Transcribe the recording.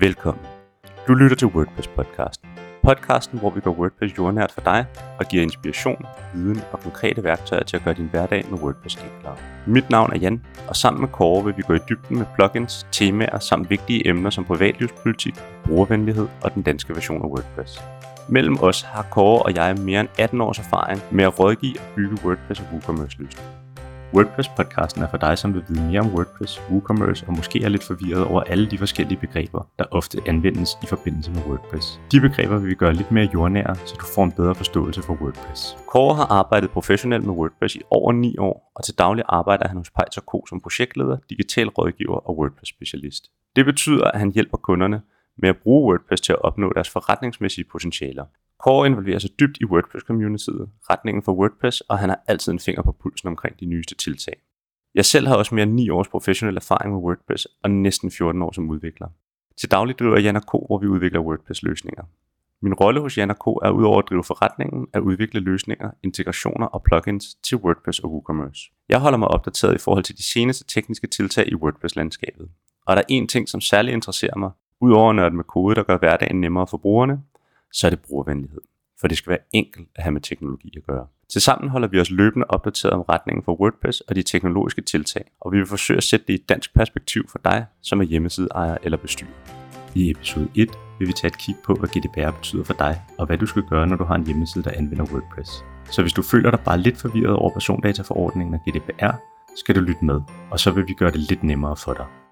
Velkommen. Du lytter til WordPress podcast. Podcasten, hvor vi gør WordPress jordnært for dig og giver inspiration, viden og konkrete værktøjer til at gøre din hverdag med WordPress enklere. Mit navn er Jan, og sammen med Kåre vil vi gå i dybden med plugins, temaer samt vigtige emner som privatlivspolitik, brugervenlighed og den danske version af WordPress. Mellem os har Kåre og jeg mere end 18 års erfaring med at rådgive og bygge WordPress og WooCommerce løsninger. WordPress-podcasten er for dig, som vil vide mere om WordPress, WooCommerce og måske er lidt forvirret over alle de forskellige begreber, der ofte anvendes i forbindelse med WordPress. De begreber vil vi gøre lidt mere jordnære, så du får en bedre forståelse for WordPress. Kåre har arbejdet professionelt med WordPress i over 9 år, og til daglig arbejder han hos Pejs Co. som projektleder, digital rådgiver og WordPress-specialist. Det betyder, at han hjælper kunderne med at bruge WordPress til at opnå deres forretningsmæssige potentialer. Kåre involverer sig dybt i WordPress-communityet, retningen for WordPress, og han har altid en finger på pulsen omkring de nyeste tiltag. Jeg selv har også mere end 9 års professionel erfaring med WordPress og næsten 14 år som udvikler. Til daglig driver jeg Jan K, hvor vi udvikler WordPress-løsninger. Min rolle hos Jan K er udover at drive forretningen, at udvikle løsninger, integrationer og plugins til WordPress og WooCommerce. Jeg holder mig opdateret i forhold til de seneste tekniske tiltag i WordPress-landskabet. Og der er en ting, som særligt interesserer mig, udover at nørde med kode, der gør hverdagen nemmere for brugerne, så er det brugervenlighed. For det skal være enkelt at have med teknologi at gøre. Tilsammen holder vi os løbende opdateret om retningen for WordPress og de teknologiske tiltag, og vi vil forsøge at sætte det i et dansk perspektiv for dig, som er hjemmesideejer eller bestyrer. I episode 1 vil vi tage et kig på, hvad GDPR betyder for dig, og hvad du skal gøre, når du har en hjemmeside, der anvender WordPress. Så hvis du føler dig bare lidt forvirret over persondataforordningen og GDPR, skal du lytte med, og så vil vi gøre det lidt nemmere for dig.